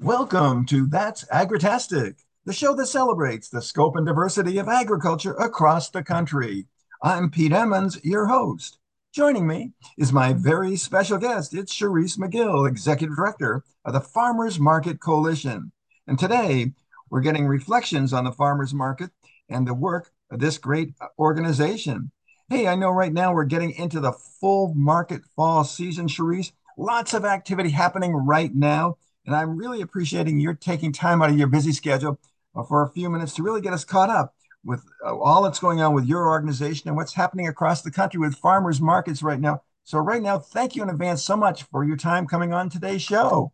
Welcome to That's Agritastic, the show that celebrates the scope and diversity of agriculture across the country. I'm Pete Emmons, your host. Joining me is my very special guest. It's Charisse McGill, Executive Director of the Farmers Market Coalition. And today we're getting reflections on the farmers market and the work of this great organization. Hey, I know right now we're getting into the full market fall season, Charisse. Lots of activity happening right now. And I'm really appreciating your taking time out of your busy schedule uh, for a few minutes to really get us caught up with uh, all that's going on with your organization and what's happening across the country with farmers markets right now. So, right now, thank you in advance so much for your time coming on today's show.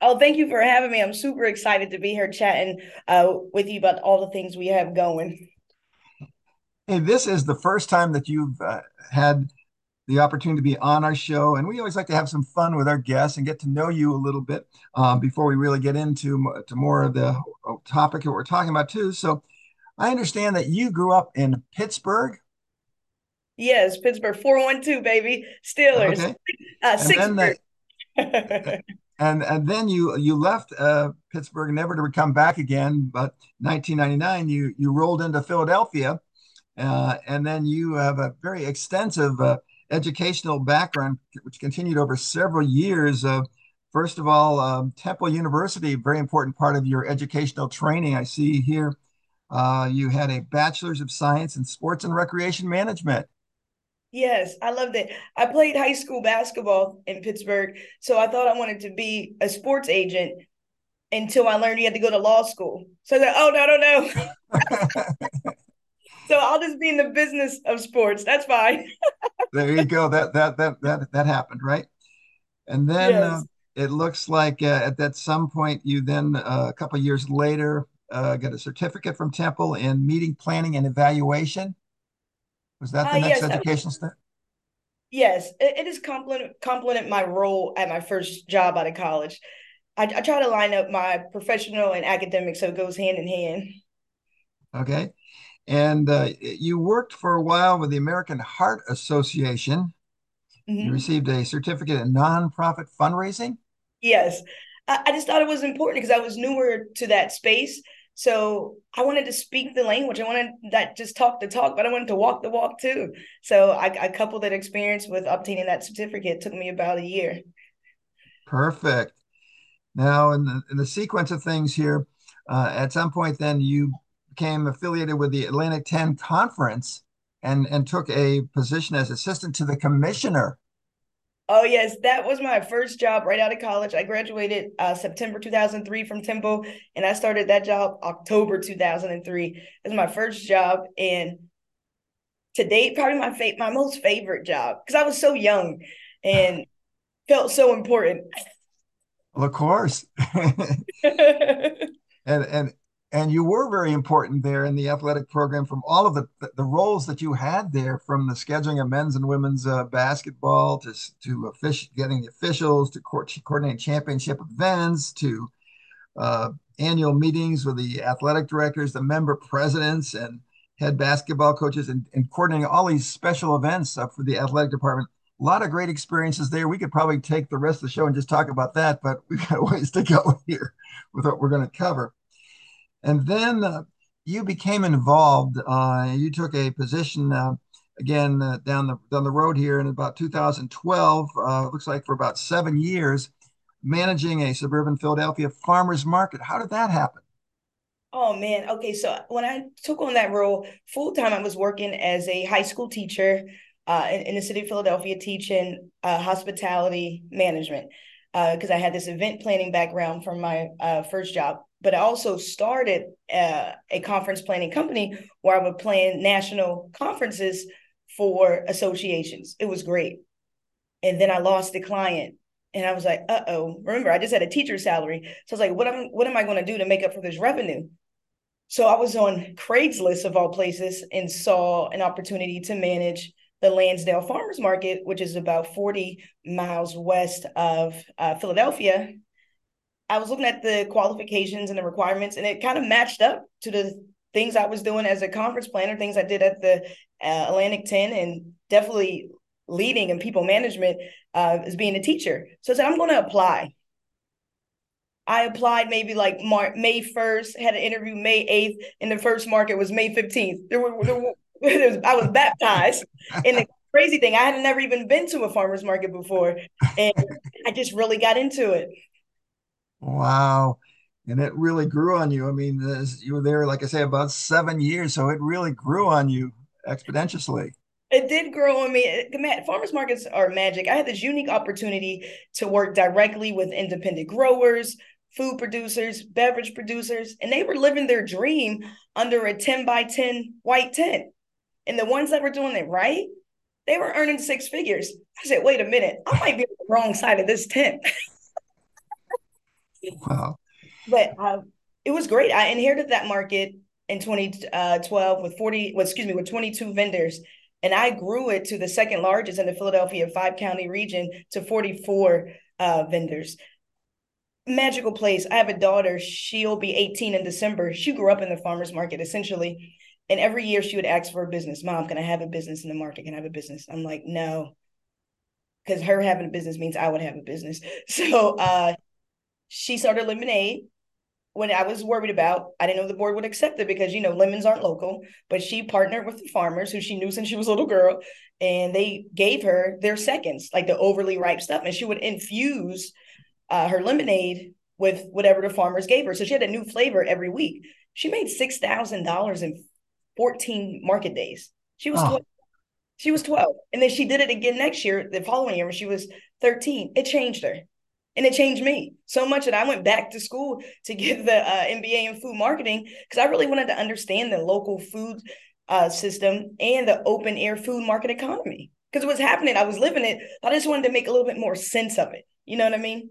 Oh, thank you for having me. I'm super excited to be here chatting uh, with you about all the things we have going. Hey, this is the first time that you've uh, had the opportunity to be on our show. And we always like to have some fun with our guests and get to know you a little bit um, before we really get into to more of the uh, topic that we're talking about, too. So I understand that you grew up in Pittsburgh. Yes, Pittsburgh 412, baby. Steelers. Okay. Uh, six. and and then you you left uh, Pittsburgh never to come back again. But 1999, you you rolled into Philadelphia, uh, and then you have a very extensive uh, educational background, which continued over several years. Uh, first of all, um, Temple University, very important part of your educational training. I see here uh, you had a bachelor's of science in sports and recreation management. Yes, I loved it. I played high school basketball in Pittsburgh, so I thought I wanted to be a sports agent until I learned you had to go to law school. So I said, oh, no, no, no. so I'll just be in the business of sports. That's fine. there you go. That that that that that happened, right? And then yes. uh, it looks like uh, at that some point you then uh, a couple years later uh, got a certificate from Temple in meeting planning and evaluation. Was that the uh, next yes, education step? Yes, it, it is complement complement my role at my first job out of college. I, I try to line up my professional and academic so it goes hand in hand. Okay. And uh, you worked for a while with the American Heart Association. Mm-hmm. You received a certificate in nonprofit fundraising. Yes, I, I just thought it was important because I was newer to that space. So I wanted to speak the language. I wanted that just talk the talk, but I wanted to walk the walk too. So I, I coupled that experience with obtaining that certificate. It took me about a year. Perfect. Now, in the, in the sequence of things here, uh, at some point, then you became affiliated with the Atlantic 10 Conference and, and took a position as assistant to the commissioner. Oh, yes. That was my first job right out of college. I graduated uh, September 2003 from Temple, and I started that job October 2003. It was my first job. And to date, probably my fa- my most favorite job because I was so young and felt so important. Well, of course. and and and you were very important there in the athletic program from all of the the roles that you had there from the scheduling of men's and women's uh, basketball to to fish, getting the officials to co- coordinating championship events to uh, annual meetings with the athletic directors the member presidents and head basketball coaches and, and coordinating all these special events uh, for the athletic department. A lot of great experiences there. We could probably take the rest of the show and just talk about that but we've got ways to go here with what we're going to cover and then uh, you became involved. Uh, you took a position uh, again uh, down the down the road here in about 2012. Uh, looks like for about seven years, managing a suburban Philadelphia farmers market. How did that happen? Oh man. Okay, so when I took on that role full time, I was working as a high school teacher uh, in, in, the city of Philadelphia, teaching hospitality management because I had this event planning background from my first job but I also started uh, a conference planning company where I would plan national conferences for associations. It was great. And then I lost the client and I was like, uh oh. Remember, I just had a teacher salary. So I was like, what am, what am I going to do to make up for this revenue? So I was on Craigslist of all places and saw an opportunity to manage the Lansdale Farmers Market, which is about 40 miles west of uh, Philadelphia. I was looking at the qualifications and the requirements, and it kind of matched up to the things I was doing as a conference planner, things I did at the uh, Atlantic 10, and definitely leading and people management uh, as being a teacher. So I said, I'm going to apply. I applied maybe like Mar- May 1st, had an interview May 8th, and the first market was May 15th. There were, there were I was baptized. And the crazy thing, I had never even been to a farmer's market before. And I just really got into it. Wow. And it really grew on you. I mean, you were there, like I say, about seven years. So it really grew on you exponentially. It did grow on me. Farmers markets are magic. I had this unique opportunity to work directly with independent growers, food producers, beverage producers, and they were living their dream under a 10 by 10 white tent. And the ones that were doing it right, they were earning six figures. I said, wait a minute, I might be on the wrong side of this tent. wow. But uh, it was great. I inherited that market in 2012 uh, with 40, well, excuse me, with 22 vendors and I grew it to the second largest in the Philadelphia five county region to 44 uh, vendors. Magical place. I have a daughter. She'll be 18 in December. She grew up in the farmer's market essentially. And every year she would ask for a business. Mom, can I have a business in the market? Can I have a business? I'm like, no. Because her having a business means I would have a business. So uh, she started Lemonade when I was worried about, I didn't know the board would accept it because you know lemons aren't local. But she partnered with the farmers who she knew since she was a little girl, and they gave her their seconds, like the overly ripe stuff, and she would infuse uh, her lemonade with whatever the farmers gave her. So she had a new flavor every week. She made six thousand dollars in fourteen market days. She was oh. 12. She was twelve, and then she did it again next year, the following year when she was thirteen. It changed her and it changed me so much that I went back to school to get the uh, MBA in food marketing because I really wanted to understand the local food uh, system and the open air food market economy. Because what's happening, I was living it. I just wanted to make a little bit more sense of it. You know what I mean?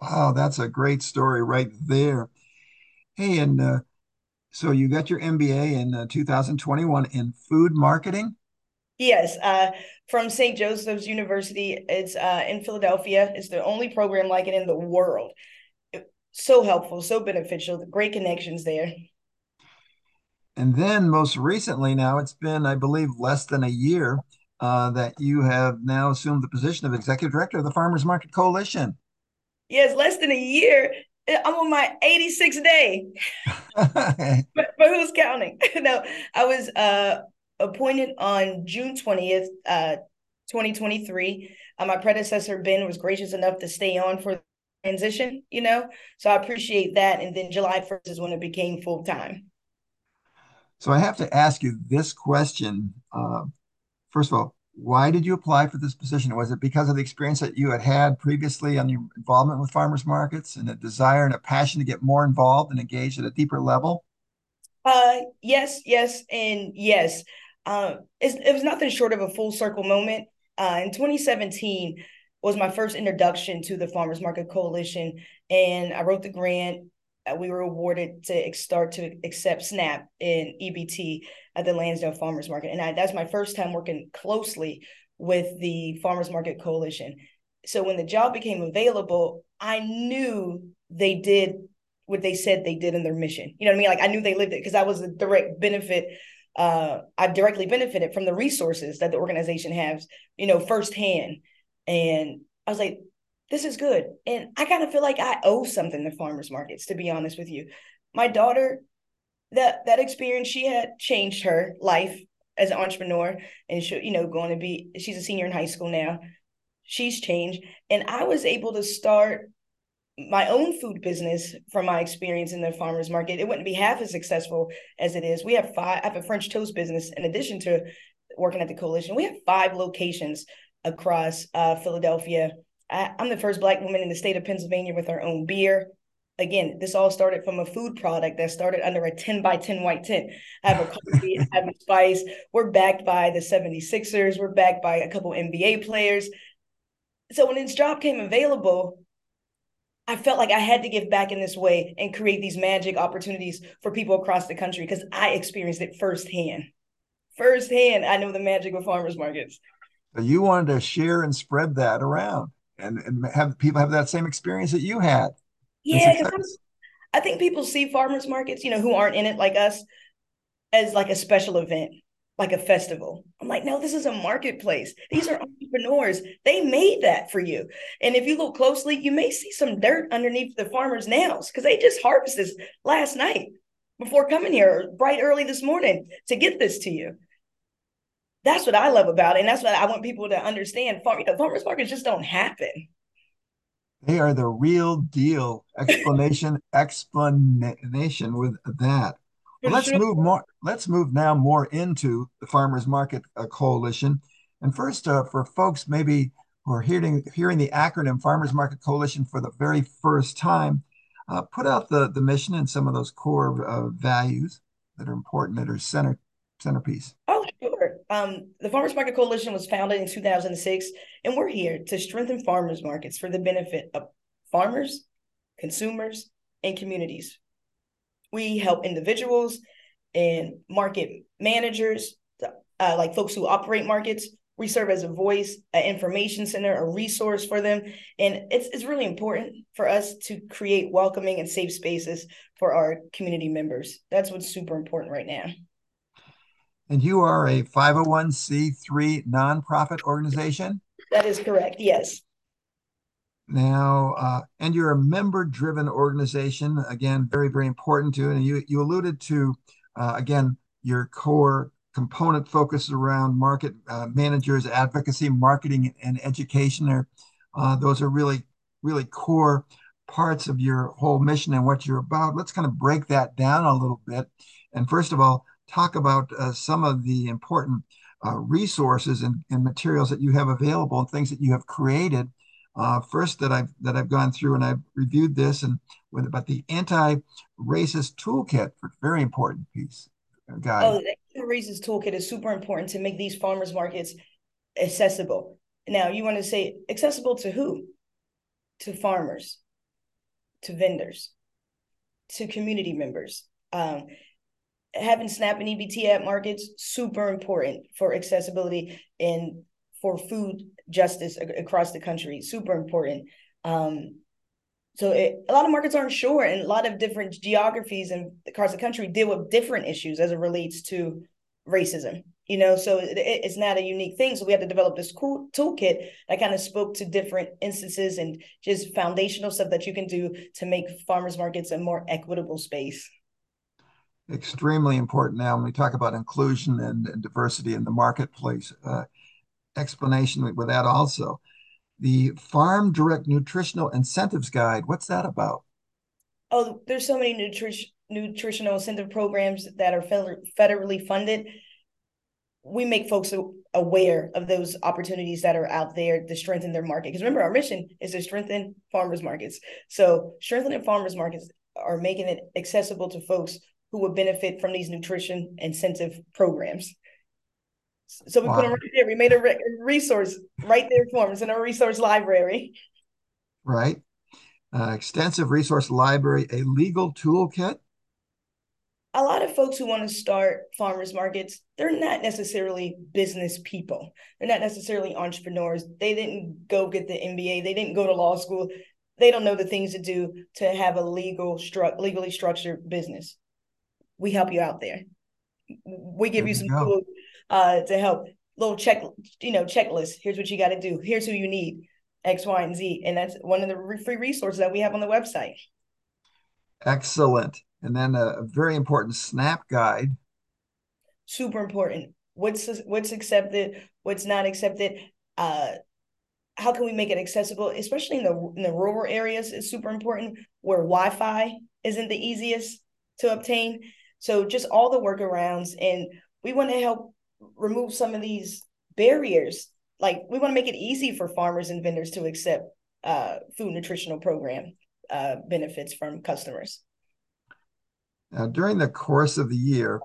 Wow, that's a great story right there. Hey, and uh, so you got your MBA in uh, 2021 in food marketing? Yes, uh, from St. Joseph's University. It's uh, in Philadelphia. It's the only program like it in the world. So helpful, so beneficial. Great connections there. And then, most recently, now it's been, I believe, less than a year uh, that you have now assumed the position of executive director of the Farmers Market Coalition. Yes, less than a year. I'm on my 86th day. but, but, who's counting? no, I was uh, appointed on June 20th, uh, 2023. Uh, my predecessor, Ben, was gracious enough to stay on for the transition, you know? So I appreciate that. And then July 1st is when it became full time. So I have to ask you this question. Uh, first of all, why did you apply for this position? Was it because of the experience that you had had previously on your involvement with farmers markets and a desire and a passion to get more involved and engaged at a deeper level? Uh, yes, yes, and yes. Uh, it was nothing short of a full circle moment. Uh, in 2017 was my first introduction to the Farmers Market Coalition, and I wrote the grant. We were awarded to start to accept SNAP in EBT at the Lansdowne Farmers Market, and I, that's my first time working closely with the Farmers Market Coalition. So when the job became available, I knew they did what they said they did in their mission. You know what I mean? Like I knew they lived it because I was a direct benefit uh, I've directly benefited from the resources that the organization has, you know, firsthand. And I was like, this is good. And I kind of feel like I owe something to farmers markets, to be honest with you. My daughter, that that experience, she had changed her life as an entrepreneur and she, you know, going to be, she's a senior in high school now. She's changed. And I was able to start my own food business from my experience in the farmers market, it wouldn't be half as successful as it is. We have five, I have a French toast business in addition to working at the coalition. We have five locations across uh, Philadelphia. I, I'm the first Black woman in the state of Pennsylvania with our own beer. Again, this all started from a food product that started under a 10 by 10 white tent. I have a coffee, I have a spice. We're backed by the 76ers. We're backed by a couple NBA players. So when this job came available, I felt like I had to give back in this way and create these magic opportunities for people across the country because I experienced it firsthand. Firsthand, I know the magic of farmers markets. You wanted to share and spread that around and, and have people have that same experience that you had. Yeah, I think people see farmers markets, you know, who aren't in it like us, as like a special event like a festival. I'm like, no, this is a marketplace. These are entrepreneurs. They made that for you. And if you look closely, you may see some dirt underneath the farmer's nails because they just harvested this last night before coming here bright early this morning to get this to you. That's what I love about it. And that's what I want people to understand. Farm, you know, farmers markets just don't happen. They are the real deal. Explanation, explanation with that. Well, let's move more. Let's move now more into the Farmers Market uh, Coalition. And first, uh, for folks maybe who are hearing hearing the acronym Farmers Market Coalition for the very first time, uh, put out the the mission and some of those core uh, values that are important that are center centerpiece. Oh, sure. Um, the Farmers Market Coalition was founded in 2006, and we're here to strengthen farmers markets for the benefit of farmers, consumers, and communities we help individuals and market managers, uh, like folks who operate markets. We serve as a voice, an information center, a resource for them. And it's, it's really important for us to create welcoming and safe spaces for our community members. That's what's super important right now. And you are a 501c3 nonprofit organization? That is correct, yes. Now, uh, and you're a member-driven organization. Again, very, very important to. And you you alluded to uh, again your core component focus around market uh, managers, advocacy, marketing, and education. Are uh, those are really really core parts of your whole mission and what you're about. Let's kind of break that down a little bit. And first of all, talk about uh, some of the important uh, resources and, and materials that you have available and things that you have created uh, first that I've that I've gone through and I've reviewed this and with about the anti-racist toolkit, very important piece. Uh, guide. Oh, the anti racist toolkit is super important to make these farmers markets accessible. Now, you want to say accessible to who? To farmers, to vendors, to community members. Um, having SNAP and EBT at markets super important for accessibility and for food justice across the country. Super important. Um, so it, a lot of markets aren't sure, and a lot of different geographies and across the country deal with different issues as it relates to racism. You know, so it, it's not a unique thing. So we had to develop this cool toolkit that kind of spoke to different instances and just foundational stuff that you can do to make farmers markets a more equitable space extremely important now when we talk about inclusion and, and diversity in the marketplace. Uh, explanation with that also. The Farm Direct Nutritional Incentives Guide, what's that about? Oh, there's so many nutrition nutritional incentive programs that are federally funded. We make folks aware of those opportunities that are out there to strengthen their market. Because remember, our mission is to strengthen farmers markets. So strengthening farmers markets are making it accessible to folks who would benefit from these nutrition incentive programs. So we wow. put them right there. We made a re- resource right there for them. It's in our resource library. Right. Uh, extensive resource library, a legal toolkit. A lot of folks who want to start farmers markets, they're not necessarily business people. They're not necessarily entrepreneurs. They didn't go get the MBA. They didn't go to law school. They don't know the things to do to have a legal, stru- legally structured business. We help you out there. We give there you some tools uh, to help little check, you know, checklist. Here's what you got to do. Here's who you need, X, Y, and Z. And that's one of the free resources that we have on the website. Excellent. And then a, very important SNAP guide. Super important. What's what's accepted, what's not accepted. Uh, how can we make it accessible, especially in the in the rural areas? It's super important where Wi-Fi isn't the easiest to obtain. So just all the workarounds, and we want to help remove some of these barriers. Like we want to make it easy for farmers and vendors to accept uh, food nutritional program uh, benefits from customers. Now, during the course of the year,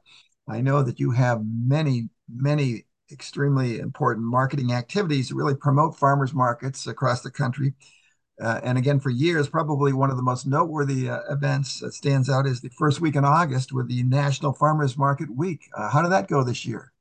I know that you have many, many extremely important marketing activities to really promote farmers markets across the country. Uh, and again, for years, probably one of the most noteworthy uh, events that stands out is the first week in August with the National Farmers Market Week. Uh, how did that go this year?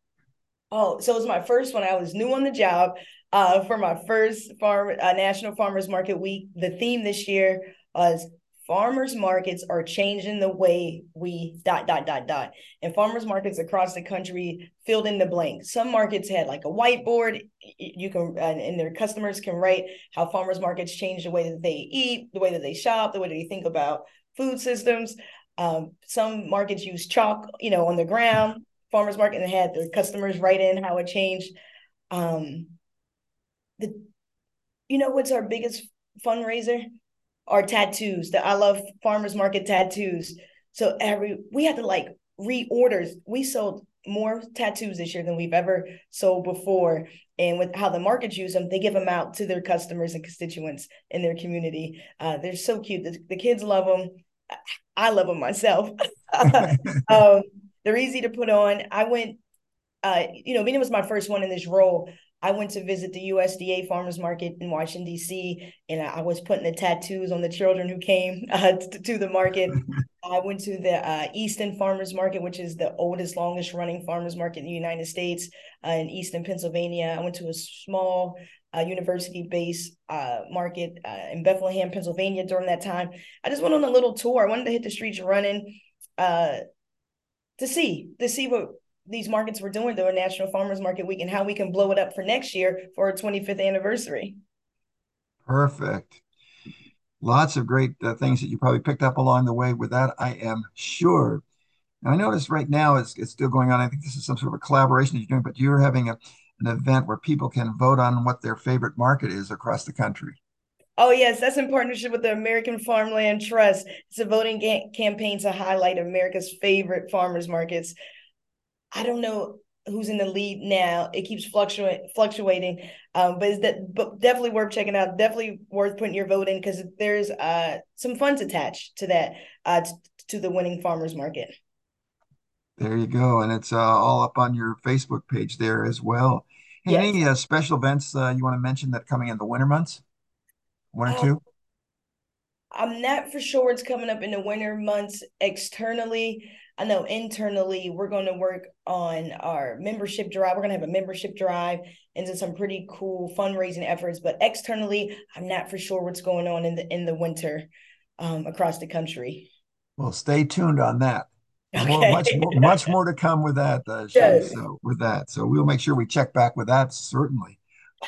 Oh, so it was my first one. I was new on the job uh, for my first farm uh, National Farmers Market Week. The theme this year was farmers markets are changing the way we dot dot dot dot. And farmers markets across the country filled in the blank. Some markets had like a whiteboard. You can and their customers can write how farmers markets change the way that they eat the way that they shop the way that they think about food systems. Um, some markets use chalk you know on the ground farmers market and had their customers write in how it changed um, the you know what's our biggest fundraiser our tattoos that I love farmers market tattoos. So every we had to like reorders. We sold more tattoos this year than we've ever sold before. And with how the markets use them, they give them out to their customers and constituents in their community. Uh, they're so cute. The, the, kids love them. I love them myself. um, they're easy to put on. I went, uh, you know, being it was my first one in this role. I went to visit the USDA farmers market in Washington D.C. and I was putting the tattoos on the children who came uh, to, to, the market. I went to the uh, Easton Farmers Market, which is the oldest, longest running farmers market in the United States uh, in Easton, Pennsylvania. I went to a small uh, university-based uh, market uh, in Bethlehem, Pennsylvania during that time. I just went on a little tour. I wanted to hit the streets running to see to see what these markets were doing during National Farmers Market Week and how we can blow it up for next year for our 25th anniversary. Perfect. Lots of great uh, things that you probably picked up along the way with that, I am sure. Now, I notice right now it's, it's still going on. I think this is some sort of a collaboration you're doing, but you're having a, an event where people can vote on what their favorite market is across the country. Oh, yes, that's in partnership with the American Farmland Trust. It's a voting ga- campaign to highlight America's favorite farmers markets. I don't know who's in the lead now. It keeps fluctuating, fluctuating. Um, but it's that, but definitely worth checking out. Definitely worth putting your vote in because there's uh some funds attached to that uh t- to the winning farmers market. There you go, and it's uh, all up on your Facebook page there as well. Hey, yes. Any uh, special events uh, you want to mention that coming in the winter months? One or two? I'm not for sure what's coming up in the winter months externally. I know internally we're going to work on our membership drive. We're going to have a membership drive into some pretty cool fundraising efforts. But externally, I'm not for sure what's going on in the in the winter um, across the country. Well, stay tuned on that. Okay. More, much more, much more to come with that. Uh, yes. So with that, so we'll make sure we check back with that certainly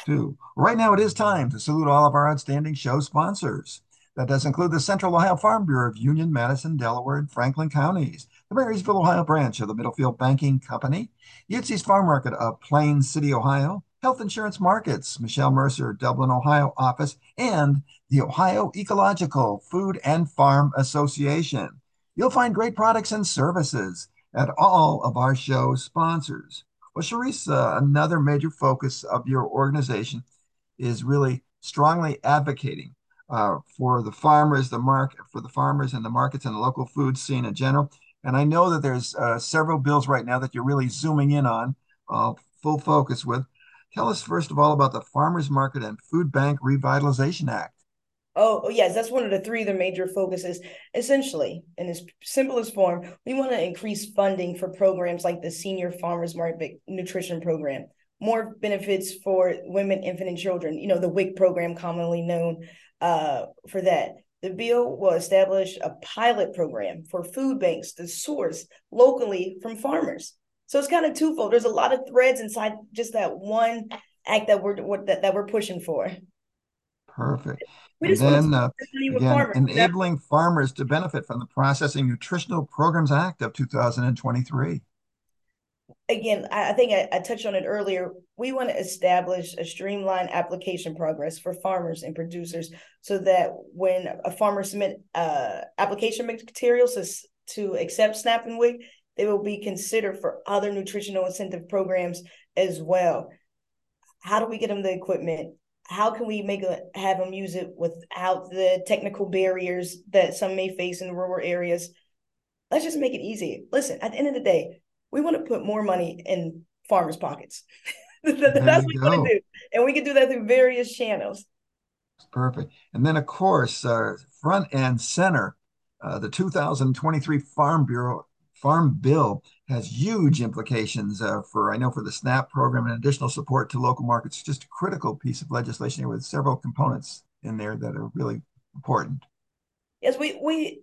too. Right now, it is time to salute all of our outstanding show sponsors. That does include the Central Ohio Farm Bureau of Union, Madison, Delaware, and Franklin counties the Marysville, Ohio branch of the Middlefield Banking Company, Yutzy's Farm Market of Plain City, Ohio, Health Insurance Markets, Michelle Mercer, Dublin, Ohio office, and the Ohio Ecological Food and Farm Association. You'll find great products and services at all of our show sponsors. Well, Charisse, uh, another major focus of your organization is really strongly advocating uh, for the farmers, the market for the farmers and the markets and the local food scene in general. And I know that there's uh, several bills right now that you're really zooming in on, uh, full focus with. Tell us first of all about the Farmers Market and Food Bank Revitalization Act. Oh, oh, yes, that's one of the three of the major focuses. Essentially, in its simplest form, we want to increase funding for programs like the Senior Farmers Market Nutrition Program, more benefits for women, infant, and children. You know, the WIC program, commonly known uh, for that. The bill will establish a pilot program for food banks to source locally from farmers. So it's kind of twofold. There's a lot of threads inside just that one act that we're that, that we're pushing for. Perfect. And then uh, again, enabling farmers to benefit from the Processing Nutritional Programs Act of 2023 again, I, think I, I, touched on it earlier. We want to establish a streamlined application progress for farmers and producers so that when a farmer submit uh, application materials to, to accept SNAP and WIC, they will be considered for other nutritional incentive programs as well. How do we get them the equipment? How can we make a, have them use it without the technical barriers that some may face in rural areas? Let's just make it easy. Listen, at the end of the day, we want to put more money in farmers' pockets. That's what we want to do. And we can do that through various channels. Perfect. And then, of course, uh, front and center, uh, the 2023 Farm Bureau Farm Bill has huge implications uh, for, I know, for the SNAP program and additional support to local markets. Just a critical piece of legislation here with several components in there that are really important. Yes, we we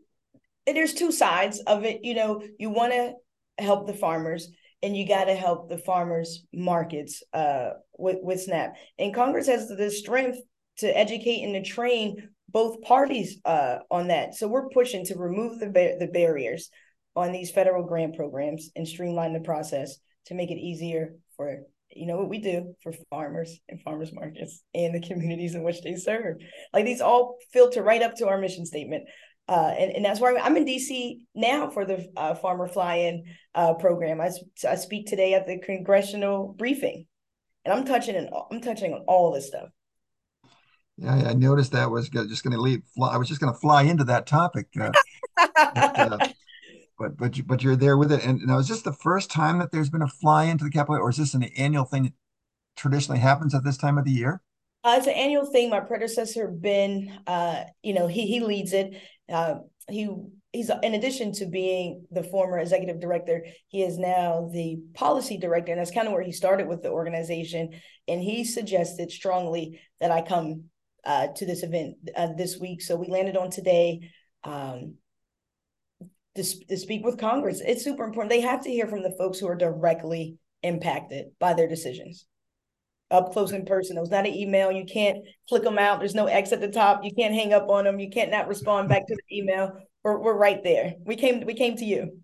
there's two sides of it. You know, you want to help the farmers and you got to help the farmers markets uh, with with SNAP. And Congress has the strength to educate and to train both parties uh, on that. So we're pushing to remove the bar- the barriers on these federal grant programs and streamline the process to make it easier for you know what we do for farmers and farmers markets and the communities in which they serve. Like these all filter right up to our mission statement. Uh, and, and that's why I'm in DC now for the uh, Farmer Fly-In uh, program. I, I speak today at the congressional briefing, and I'm touching and I'm touching on all this stuff. Yeah, I noticed that was just going to leave. I was just going to fly into that topic, uh, but, uh, but but you, but you're there with it. And now, is this the first time that there's been a fly into the Capitol, or is this an annual thing that traditionally happens at this time of the year? Uh, it's an annual thing. My predecessor Ben, uh, you know, he he leads it. Uh, he he's in addition to being the former executive director, he is now the policy director, and that's kind of where he started with the organization. And he suggested strongly that I come uh, to this event uh, this week. So we landed on today um, to, to speak with Congress. It's super important. They have to hear from the folks who are directly impacted by their decisions up close in person. It was not an email. You can't click them out. There's no X at the top. You can't hang up on them. You can't not respond back to the email. We're, we're right there. We came we came to you.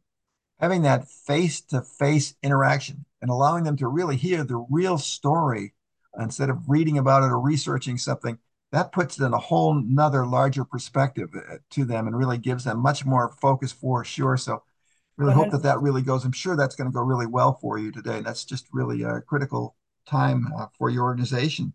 Having that face to face interaction and allowing them to really hear the real story instead of reading about it or researching something, that puts it in a whole nother larger perspective uh, to them and really gives them much more focus for sure. So really hope that that really goes. I'm sure that's going to go really well for you today. And that's just really a critical time uh, for your organization.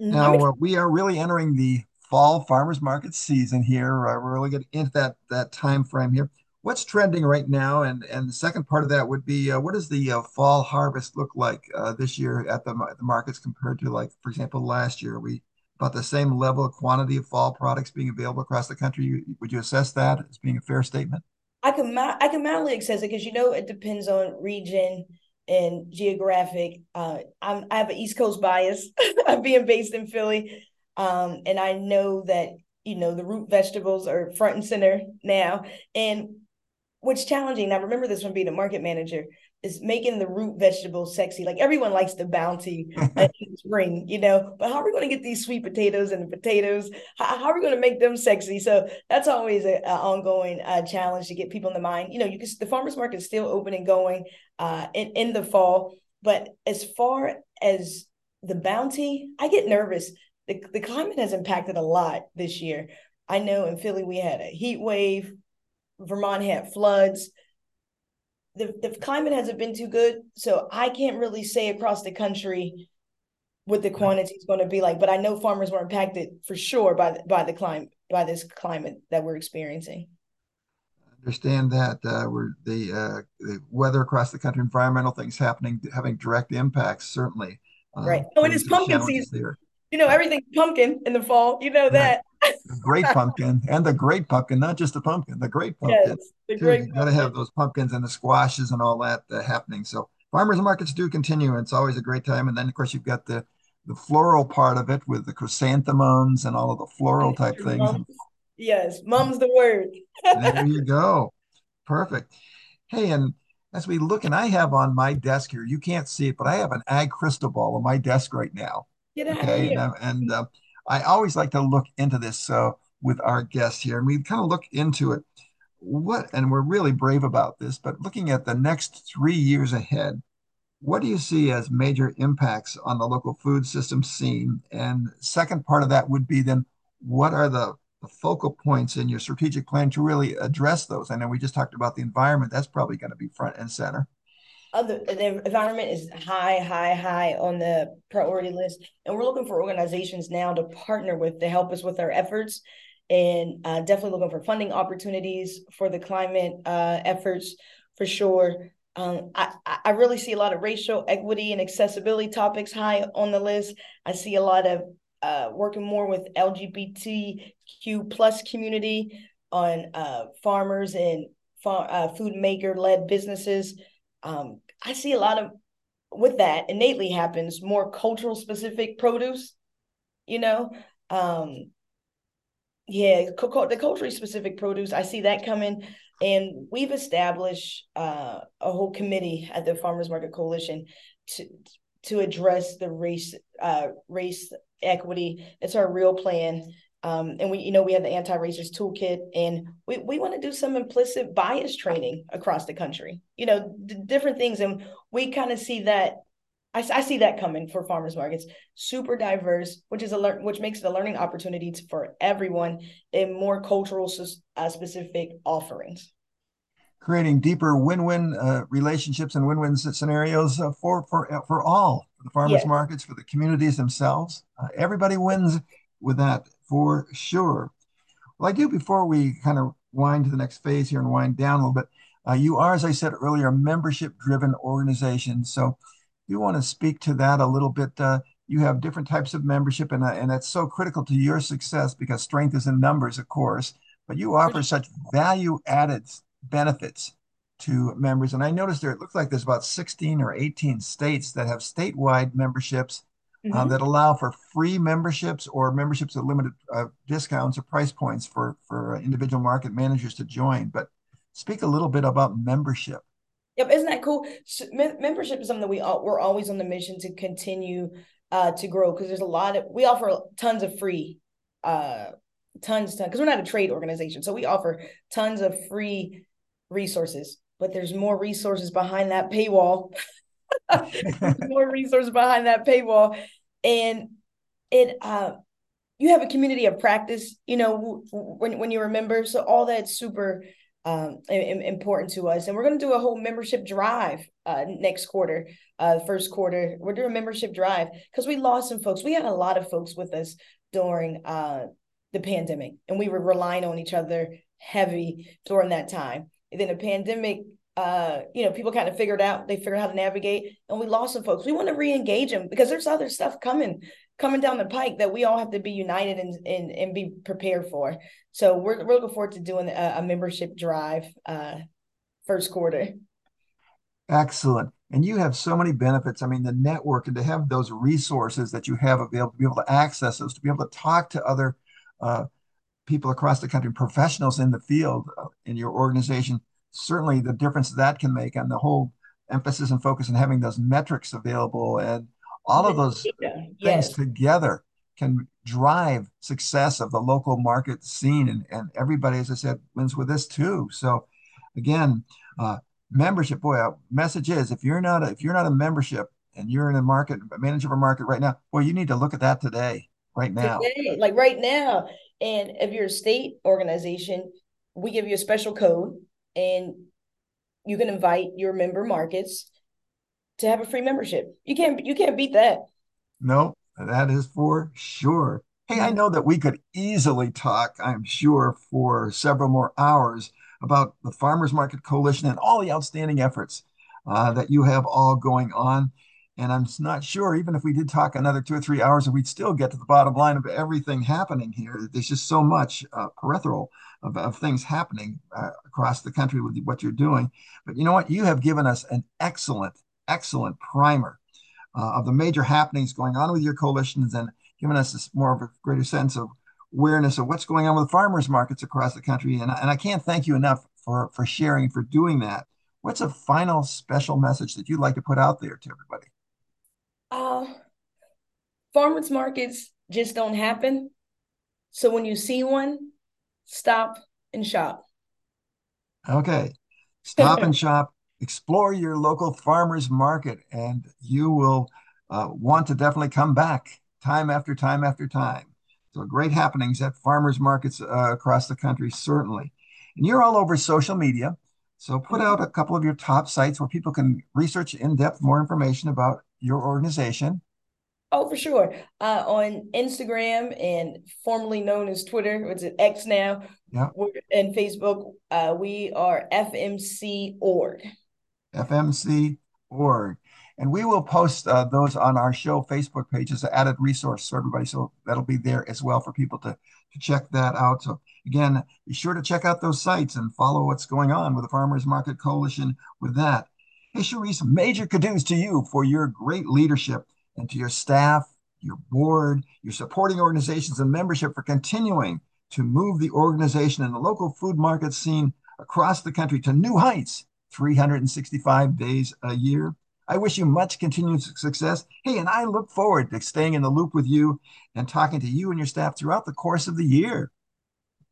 Mm-hmm. Now uh, we are really entering the fall farmers market season here. Uh, we're really getting into that that time frame here. What's trending right now? And and the second part of that would be uh, what does the uh, fall harvest look like uh, this year at the the markets compared to like for example last year? Are we about the same level of quantity of fall products being available across the country. Would you assess that as being a fair statement? I can I can mildly assess it because you know it depends on region and geographic. Uh, I have an East Coast bias, being based in Philly, um, and I know that you know the root vegetables are front and center now. And what's challenging, I remember this from being a market manager, is making the root vegetables sexy. Like everyone likes the bounty in spring, you know, but how are we going to get these sweet potatoes and the potatoes? How, how are we going to make them sexy? So that's always an ongoing uh, challenge to get people in the mind. You know, you can the farmers market is still open and going uh, in in the fall, but as far as the bounty, I get nervous. The, the climate has impacted a lot this year. I know in Philly we had a heat wave. Vermont had floods the, the climate hasn't been too good. So I can't really say across the country what the quantity is going to be like. But I know farmers were impacted for sure by the, by the climate by this climate that we're experiencing. I understand that uh, we're the, uh, the weather across the country, environmental things happening, having direct impacts certainly. Uh, right. Oh, and it's pumpkin season. There. You know, everything's pumpkin in the fall. You know that. The great pumpkin and the great pumpkin, not just the pumpkin, the great pumpkin. Yes, the great you got to have those pumpkins and the squashes and all that uh, happening. So farmers markets do continue, and it's always a great time. And then of course you've got the the floral part of it with the chrysanthemums and all of the floral type things. Mums. Yes, mum's the word. there you go. Perfect. Hey, and as we look, and I have on my desk here, you can't see it, but I have an ag crystal ball on my desk right now. Get out okay, and, and uh, I always like to look into this uh, with our guests here, and we kind of look into it. What, and we're really brave about this, but looking at the next three years ahead, what do you see as major impacts on the local food system scene? And second part of that would be then, what are the focal points in your strategic plan to really address those? I know we just talked about the environment; that's probably going to be front and center other the environment is high, high, high on the priority list, and we're looking for organizations now to partner with to help us with our efforts, and uh, definitely looking for funding opportunities for the climate uh, efforts for sure. Um, I, I really see a lot of racial equity and accessibility topics high on the list. I see a lot of uh, working more with LGBTQ plus community on uh, farmers and far, uh, food maker led businesses um, I see a lot of with that innately happens more cultural specific produce, you know. Um, Yeah, the culturally specific produce. I see that coming, and we've established uh, a whole committee at the Farmers Market Coalition to to address the race uh, race equity. It's our real plan. Um, and we, you know, we have the anti-racist toolkit, and we, we want to do some implicit bias training across the country. You know, d- different things, and we kind of see that I, I, see that coming for farmers markets. Super diverse, which is a learn, which makes it a learning opportunity for everyone in more cultural uh, specific offerings. Creating deeper win-win uh, relationships and win-win scenarios uh, for for uh, for all for the farmers markets, for the communities themselves. Uh, everybody wins with that for sure. Well, I do before we kind of wind to the next phase here and wind down a little bit. Uh, you are, as I said earlier, a membership-driven organization, so you want to speak to that a little bit. Uh, you have different types of membership, and, uh, and that's so critical to your success because strength is in numbers, of course. But you offer such value added benefits to members. And I noticed there, it looks like there's about 16 or 18 states that have statewide memberships mm-hmm. uh, that allow for free memberships or memberships at limited uh, discounts or price points for, for individual market managers to join. But speak a little bit about membership. Yep, isn't that cool? So, membership is something that we all, we're always on the mission to continue uh, to grow because there's a lot of we offer tons of free, uh, tons tons because we're not a trade organization, so we offer tons of free resources. But there's more resources behind that paywall. more resources behind that paywall, and it uh, you have a community of practice. You know when when you remember, so all that's super um, important to us. And we're going to do a whole membership drive uh, next quarter, uh, first quarter. We're doing a membership drive because we lost some folks. We had a lot of folks with us during uh, the pandemic, and we were relying on each other heavy during that time. And then the pandemic, uh, you know, people kind of figured out they figured out how to navigate, and we lost some folks. We want to re-engage them because there's other stuff coming coming down the pike that we all have to be united and and, and be prepared for. So we're we're looking forward to doing a, a membership drive uh, first quarter. Excellent. And you have so many benefits. I mean, the network and to have those resources that you have available, to be able to access those, to be able to talk to other uh, people across the country, professionals in the field uh, in your organization, certainly the difference that can make and the whole emphasis and focus on having those metrics available and all of those yeah. things yes. together can drive success of the local market scene and, and everybody as i said wins with this too so again uh, membership boy a message is if you're not a, if you're not a membership and you're in a market manager of a market right now boy you need to look at that today right now today, like right now and if you're a state organization we give you a special code and you can invite your member markets to have a free membership. You can't you can't beat that. No, that is for sure. Hey, I know that we could easily talk, I'm sure, for several more hours about the Farmers Market Coalition and all the outstanding efforts uh, that you have all going on. And I'm not sure, even if we did talk another two or three hours, we'd still get to the bottom line of everything happening here. There's just so much uh, peripheral of, of, things happening uh, across the country with what you're doing. But you know what? You have given us an excellent excellent primer uh, of the major happenings going on with your coalitions and giving us this more of a greater sense of awareness of what's going on with farmers markets across the country. And, and I can't thank you enough for, for sharing, for doing that. What's a final special message that you'd like to put out there to everybody? Uh, farmers markets just don't happen. So when you see one, stop and shop. Okay. Stop and shop explore your local farmers market and you will uh, want to definitely come back time after time after time. So great happenings at farmers markets uh, across the country, certainly. And you're all over social media. So put out a couple of your top sites where people can research in depth more information about your organization. Oh, for sure. Uh, on Instagram and formerly known as Twitter, which is X now, yeah. and Facebook, uh, we are FMC org FMC org. And we will post uh, those on our show Facebook page as an added resource for everybody. So that'll be there as well for people to, to check that out. So again, be sure to check out those sites and follow what's going on with the Farmers Market Coalition with that. Hey, Charisse, major kudos to you for your great leadership and to your staff, your board, your supporting organizations and membership for continuing to move the organization and the local food market scene across the country to new heights 365 days a year. I wish you much continued success. Hey, and I look forward to staying in the loop with you and talking to you and your staff throughout the course of the year.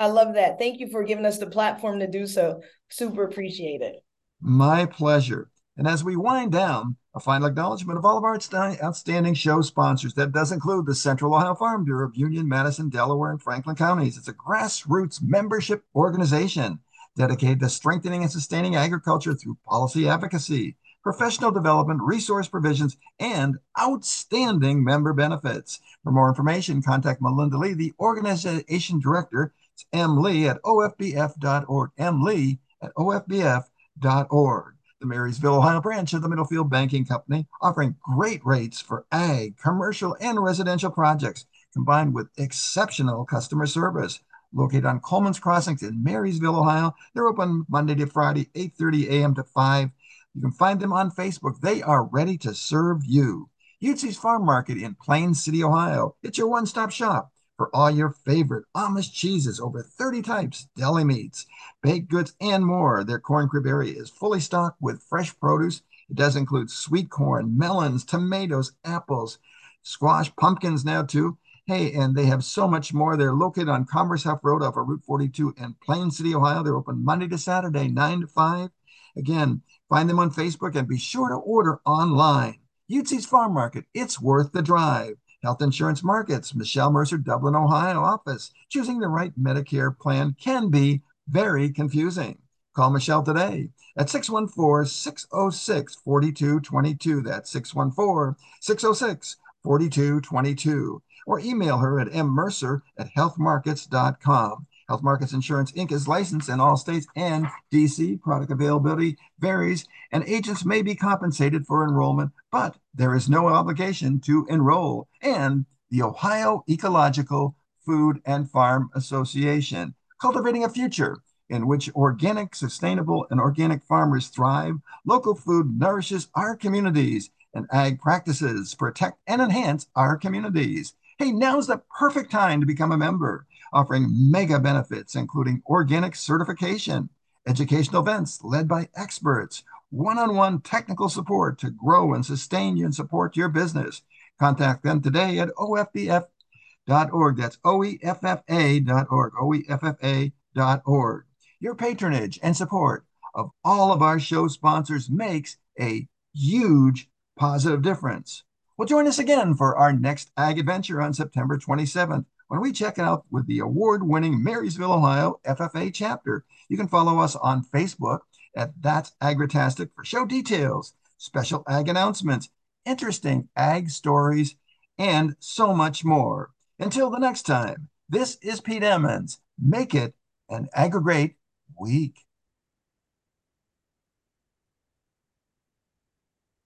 I love that. Thank you for giving us the platform to do so. Super appreciate it. My pleasure. And as we wind down, a final acknowledgement of all of our outstanding show sponsors. That does include the Central Ohio Farm Bureau of Union, Madison, Delaware, and Franklin counties. It's a grassroots membership organization dedicated to strengthening and sustaining agriculture through policy advocacy, professional development, resource provisions, and outstanding member benefits. For more information, contact Melinda Lee, the organization director. It's M. Lee at ofbf.org. M. Lee at ofbf.org the Marysville, Ohio branch of the Middlefield Banking Company, offering great rates for ag, commercial, and residential projects, combined with exceptional customer service. Located on Coleman's Crossings in Marysville, Ohio, they're open Monday to Friday, 8:30 a.m. to 5. You can find them on Facebook. They are ready to serve you. Yutzy's Farm Market in Plain City, Ohio. It's your one-stop shop for all your favorite Amish cheeses, over 30 types, deli meats, baked goods, and more. Their corn crib area is fully stocked with fresh produce. It does include sweet corn, melons, tomatoes, apples, squash, pumpkins now too. Hey, and they have so much more. They're located on Converse Huff Road off of Route 42 in Plain City, Ohio. They're open Monday to Saturday, 9 to 5. Again, find them on Facebook and be sure to order online. Yutzy's Farm Market, it's worth the drive. Health Insurance Markets, Michelle Mercer, Dublin, Ohio office. Choosing the right Medicare plan can be very confusing. Call Michelle today at 614 606 4222. That's 614 606 4222. Or email her at mmercer at healthmarkets.com. Health Markets Insurance Inc. is licensed in all states and DC. Product availability varies, and agents may be compensated for enrollment, but there is no obligation to enroll. And the Ohio Ecological Food and Farm Association, cultivating a future in which organic, sustainable, and organic farmers thrive. Local food nourishes our communities, and ag practices protect and enhance our communities. Hey, now's the perfect time to become a member offering mega benefits, including organic certification, educational events led by experts, one on one technical support to grow and sustain you and support your business. Contact them today at OFBF.org. That's OEFFA.org. OEFFA.org. Your patronage and support of all of our show sponsors makes a huge positive difference. Well, join us again for our next Ag Adventure on September 27th when we check it out with the award winning Marysville, Ohio FFA chapter. You can follow us on Facebook at That's Agritastic for show details, special ag announcements, interesting ag stories, and so much more. Until the next time, this is Pete Emmons. Make it an Agritastic week.